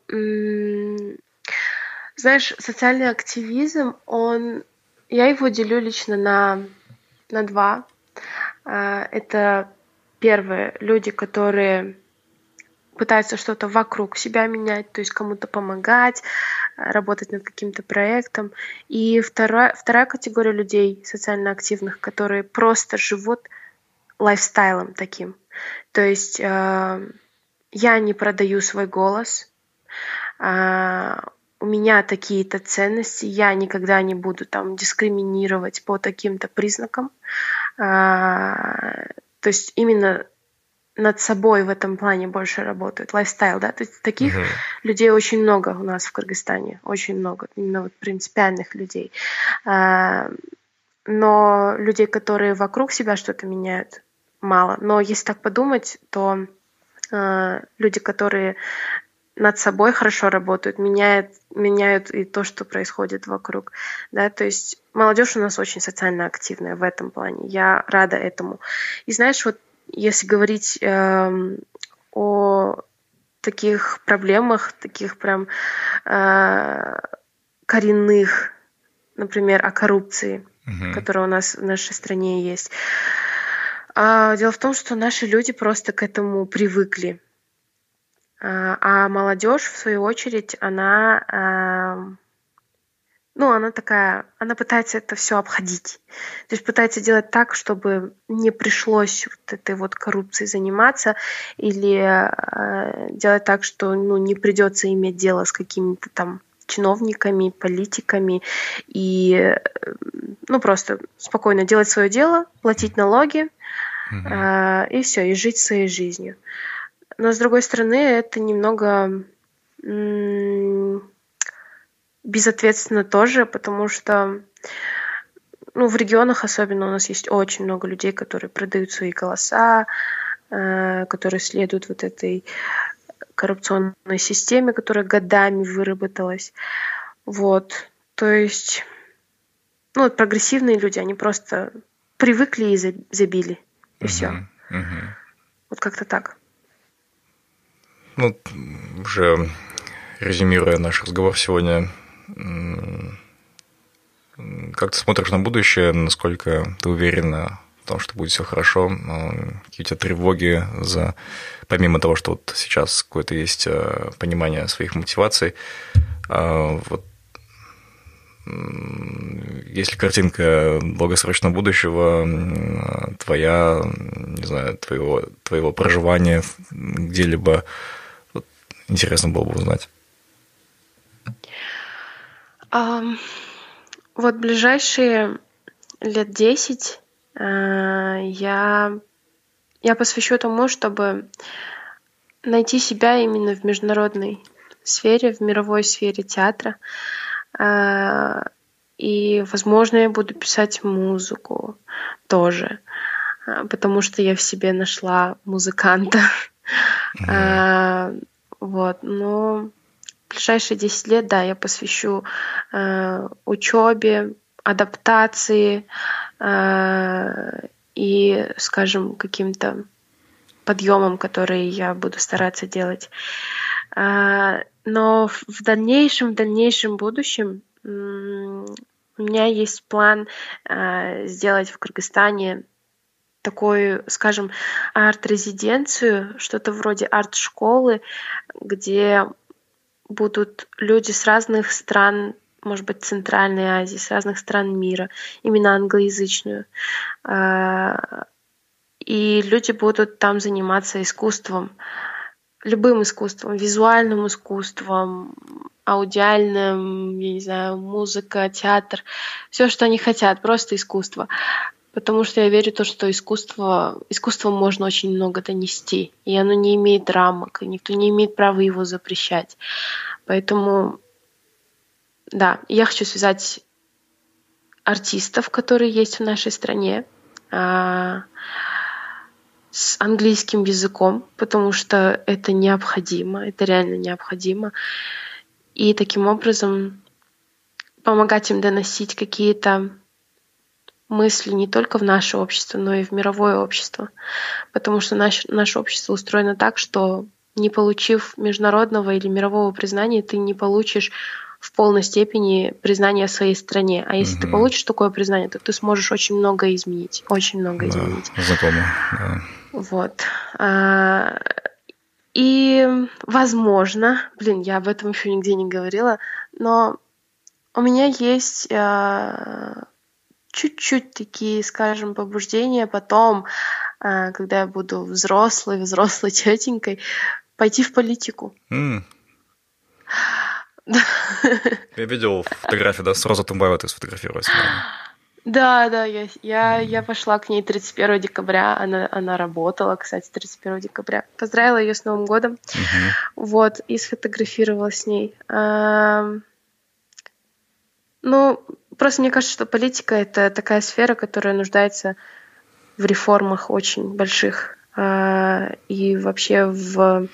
знаешь, социальный активизм, он, я его делю лично на, на два. Э, это первые люди, которые пытаются что-то вокруг себя менять, то есть кому-то помогать, работать над каким-то проектом. И вторая, вторая категория людей социально активных, которые просто живут лайфстайлом таким. То есть э, я не продаю свой голос, э, у меня такие-то ценности, я никогда не буду там дискриминировать по таким-то признакам. Э, то есть именно над собой в этом плане больше работают, лайфстайл, да, то есть таких uh-huh. людей очень много у нас в Кыргызстане, очень много, именно вот принципиальных людей. А, но людей, которые вокруг себя что-то меняют, мало. Но если так подумать, то а, люди, которые над собой хорошо работают, меняют, меняют и то, что происходит вокруг. Да? То есть молодежь у нас очень социально активная в этом плане. Я рада этому. И знаешь, вот если говорить э, о таких проблемах, таких прям э, коренных, например, о коррупции, угу. которая у нас в нашей стране есть. А, дело в том, что наши люди просто к этому привыкли. А, а молодежь, в свою очередь, она ну, она такая, она пытается это все обходить. То есть пытается делать так, чтобы не пришлось вот этой вот коррупцией заниматься или э, делать так, что ну, не придется иметь дело с какими-то там чиновниками, политиками и э, ну просто спокойно делать свое дело, платить налоги э, и все, и жить своей жизнью. Но с другой стороны, это немного безответственно тоже, потому что ну, в регионах особенно у нас есть очень много людей, которые продают свои голоса, э, которые следуют вот этой коррупционной системе, которая годами выработалась. Вот. То есть, ну, вот прогрессивные люди, они просто привыкли и забили, и все. Вот как-то так. Ну, уже резюмируя наш разговор сегодня, как ты смотришь на будущее, насколько ты уверена в том, что будет все хорошо, какие у тебя тревоги за, помимо того, что вот сейчас какое-то есть э, понимание своих мотиваций, а, вот если картинка долгосрочного будущего, твоя, не знаю, твоего, твоего проживания где-либо, вот, интересно было бы узнать. Um, вот ближайшие лет десять uh, я, я посвящу тому, чтобы найти себя именно в международной сфере, в мировой сфере театра. Uh, и, возможно, я буду писать музыку тоже, потому что я в себе нашла музыканта. Mm-hmm. Вот, но ближайшие 10 лет, да, я посвящу э, учебе, адаптации э, и, скажем, каким-то подъемам, которые я буду стараться делать. Э, но в дальнейшем, в дальнейшем будущем у меня есть план э, сделать в Кыргызстане такую, скажем, арт-резиденцию, что-то вроде арт-школы, где будут люди с разных стран, может быть, Центральной Азии, с разных стран мира, именно англоязычную. А, и люди будут там заниматься искусством, любым искусством, визуальным искусством, аудиальным, я не знаю, музыка, театр, все, что они хотят, просто искусство. Потому что я верю в то, что искусство, искусством можно очень много донести, и оно не имеет рамок, и никто не имеет права его запрещать. Поэтому, да, я хочу связать артистов, которые есть в нашей стране, а, с английским языком, потому что это необходимо, это реально необходимо. И таким образом помогать им доносить какие-то мысли не только в наше общество, но и в мировое общество. Потому что наш, наше общество устроено так, что не получив международного или мирового признания, ты не получишь в полной степени признания своей стране. А если угу. ты получишь такое признание, то ты сможешь очень много изменить. Очень много да, изменить. Знакомо. Да. Вот. А, и, возможно, блин, я об этом еще нигде не говорила, но у меня есть а, чуть-чуть такие, скажем, побуждения потом, а, когда я буду взрослой, взрослой тетенькой, пойти в политику. Mm. Я видел фотографию, да, с Роза Тумбаева ты сфотографировалась. Да, да, я, я, я пошла к ней 31 декабря, она, она работала, кстати, 31 декабря. Поздравила ее с Новым годом, uh вот, и сфотографировала с ней. А, ну, Просто мне кажется, что политика — это такая сфера, которая нуждается в реформах очень больших э, и вообще в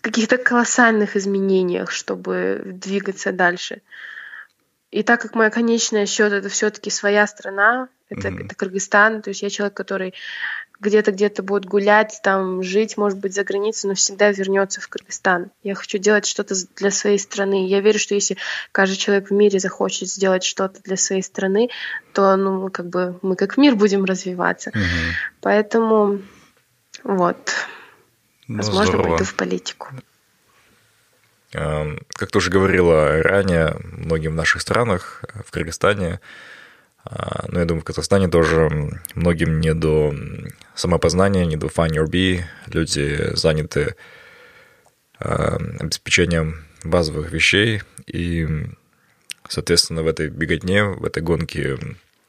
каких-то колоссальных изменениях, чтобы двигаться дальше. И так как моя конечная счет это все-таки своя страна, это, mm-hmm. это Кыргызстан, то есть я человек, который где-то где-то будет гулять, там жить, может быть, за границей, но всегда вернется в Кыргызстан. Я хочу делать что-то для своей страны. Я верю, что если каждый человек в мире захочет сделать что-то для своей страны, то ну, как бы мы как мир будем развиваться. Угу. Поэтому вот, ну, возможно, здорово. пойду в политику. Как ты уже говорила ранее, многим в наших странах, в Кыргызстане, но я думаю, в Казахстане тоже многим не до самопознания, не до find your be. Люди заняты а, обеспечением базовых вещей, и, соответственно, в этой беготне, в этой гонке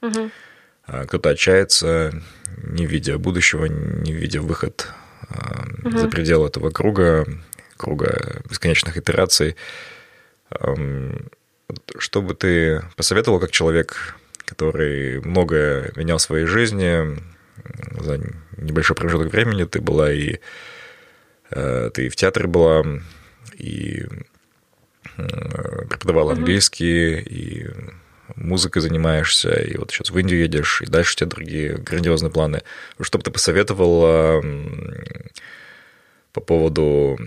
угу. кто-то отчается, не видя будущего, не видя выход угу. за пределы этого круга, круга бесконечных итераций. Что бы ты посоветовал как человек, который многое менял в своей жизни, за небольшой промежуток времени ты была и э, ты и в театре была, и преподавала английский, и музыкой занимаешься, и вот сейчас в Индию едешь, и дальше у тебя другие грандиозные планы. Что бы ты посоветовала по поводу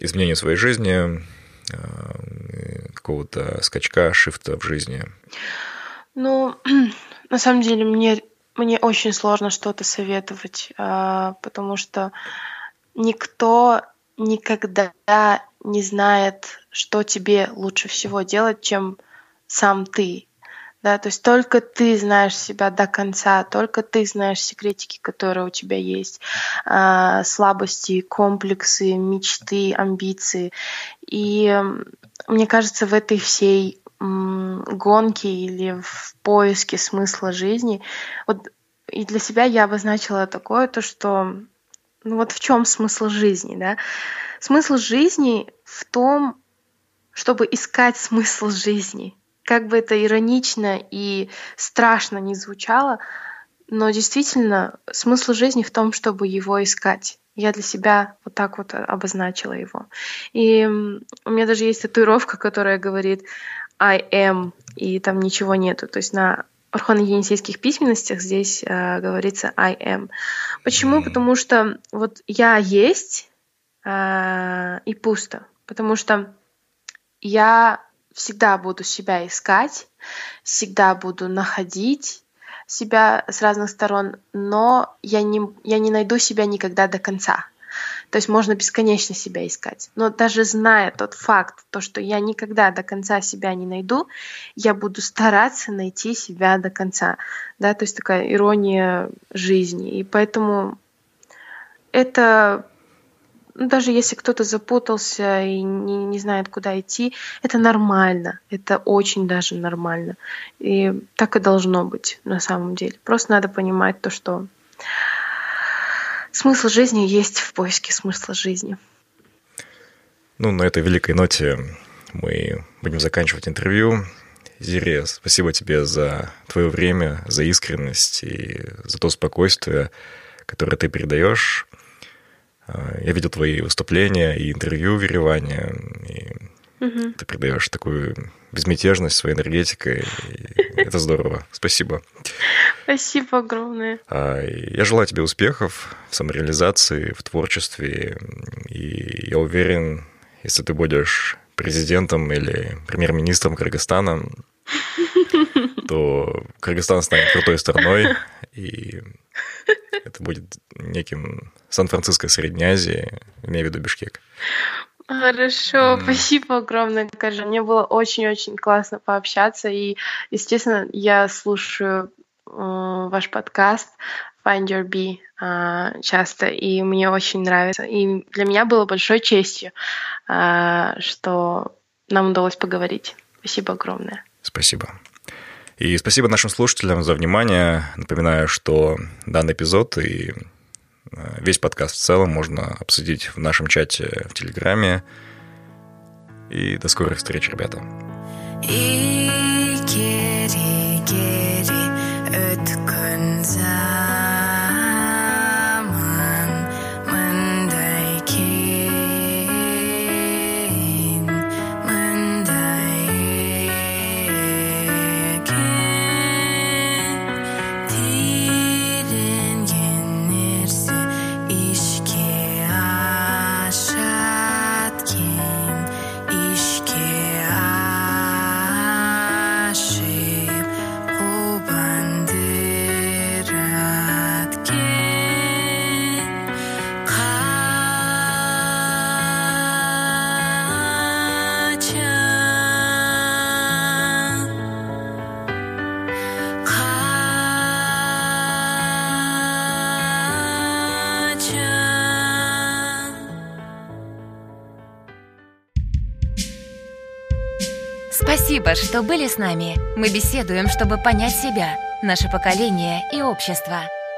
изменения своей жизни, э, какого-то скачка, шифта в жизни? Ну, на самом деле, мне, мне очень сложно что-то советовать, а, потому что никто никогда не знает, что тебе лучше всего делать, чем сам ты. Да, то есть только ты знаешь себя до конца, только ты знаешь секретики, которые у тебя есть, э, слабости, комплексы, мечты, амбиции. И мне кажется, в этой всей гонке или в поиске смысла жизни, вот и для себя я обозначила такое, то что ну вот в чем смысл жизни, да? Смысл жизни в том, чтобы искать смысл жизни. Как бы это иронично и страшно не звучало, но действительно смысл жизни в том, чтобы его искать. Я для себя вот так вот обозначила его. И у меня даже есть татуировка, которая говорит I am, и там ничего нету. То есть на архон-енисейских письменностях здесь э, говорится I am. Почему? Потому что вот я есть э, и пусто. Потому что я всегда буду себя искать, всегда буду находить себя с разных сторон, но я не, я не найду себя никогда до конца. То есть можно бесконечно себя искать. Но даже зная тот факт, то, что я никогда до конца себя не найду, я буду стараться найти себя до конца. Да, то есть такая ирония жизни. И поэтому это ну, даже если кто-то запутался и не, не знает, куда идти, это нормально. Это очень даже нормально. И так и должно быть на самом деле. Просто надо понимать то, что смысл жизни есть в поиске смысла жизни. Ну, на этой великой ноте мы будем заканчивать интервью. Зире, спасибо тебе за твое время, за искренность и за то спокойствие, которое ты передаешь. Я видел твои выступления и интервью в Ереване, и угу. ты передаешь такую безмятежность своей энергетикой. это здорово. Спасибо. Спасибо огромное. А, я желаю тебе успехов в самореализации, в творчестве. И я уверен, если ты будешь президентом или премьер-министром Кыргызстана, то Кыргызстан станет крутой страной, и это будет неким Сан-Франциско Средней Азии, имею в виду Бишкек. Хорошо, спасибо огромное, Кажа. Мне было очень-очень классно пообщаться. И, естественно, я слушаю э, ваш подкаст Find Your Bee э, часто, и мне очень нравится. И для меня было большой честью, э, что нам удалось поговорить. Спасибо огромное. Спасибо. И спасибо нашим слушателям за внимание. Напоминаю, что данный эпизод и Весь подкаст в целом можно обсудить в нашем чате в Телеграме. И до скорых встреч, ребята. Что были с нами. Мы беседуем, чтобы понять себя, наше поколение и общество.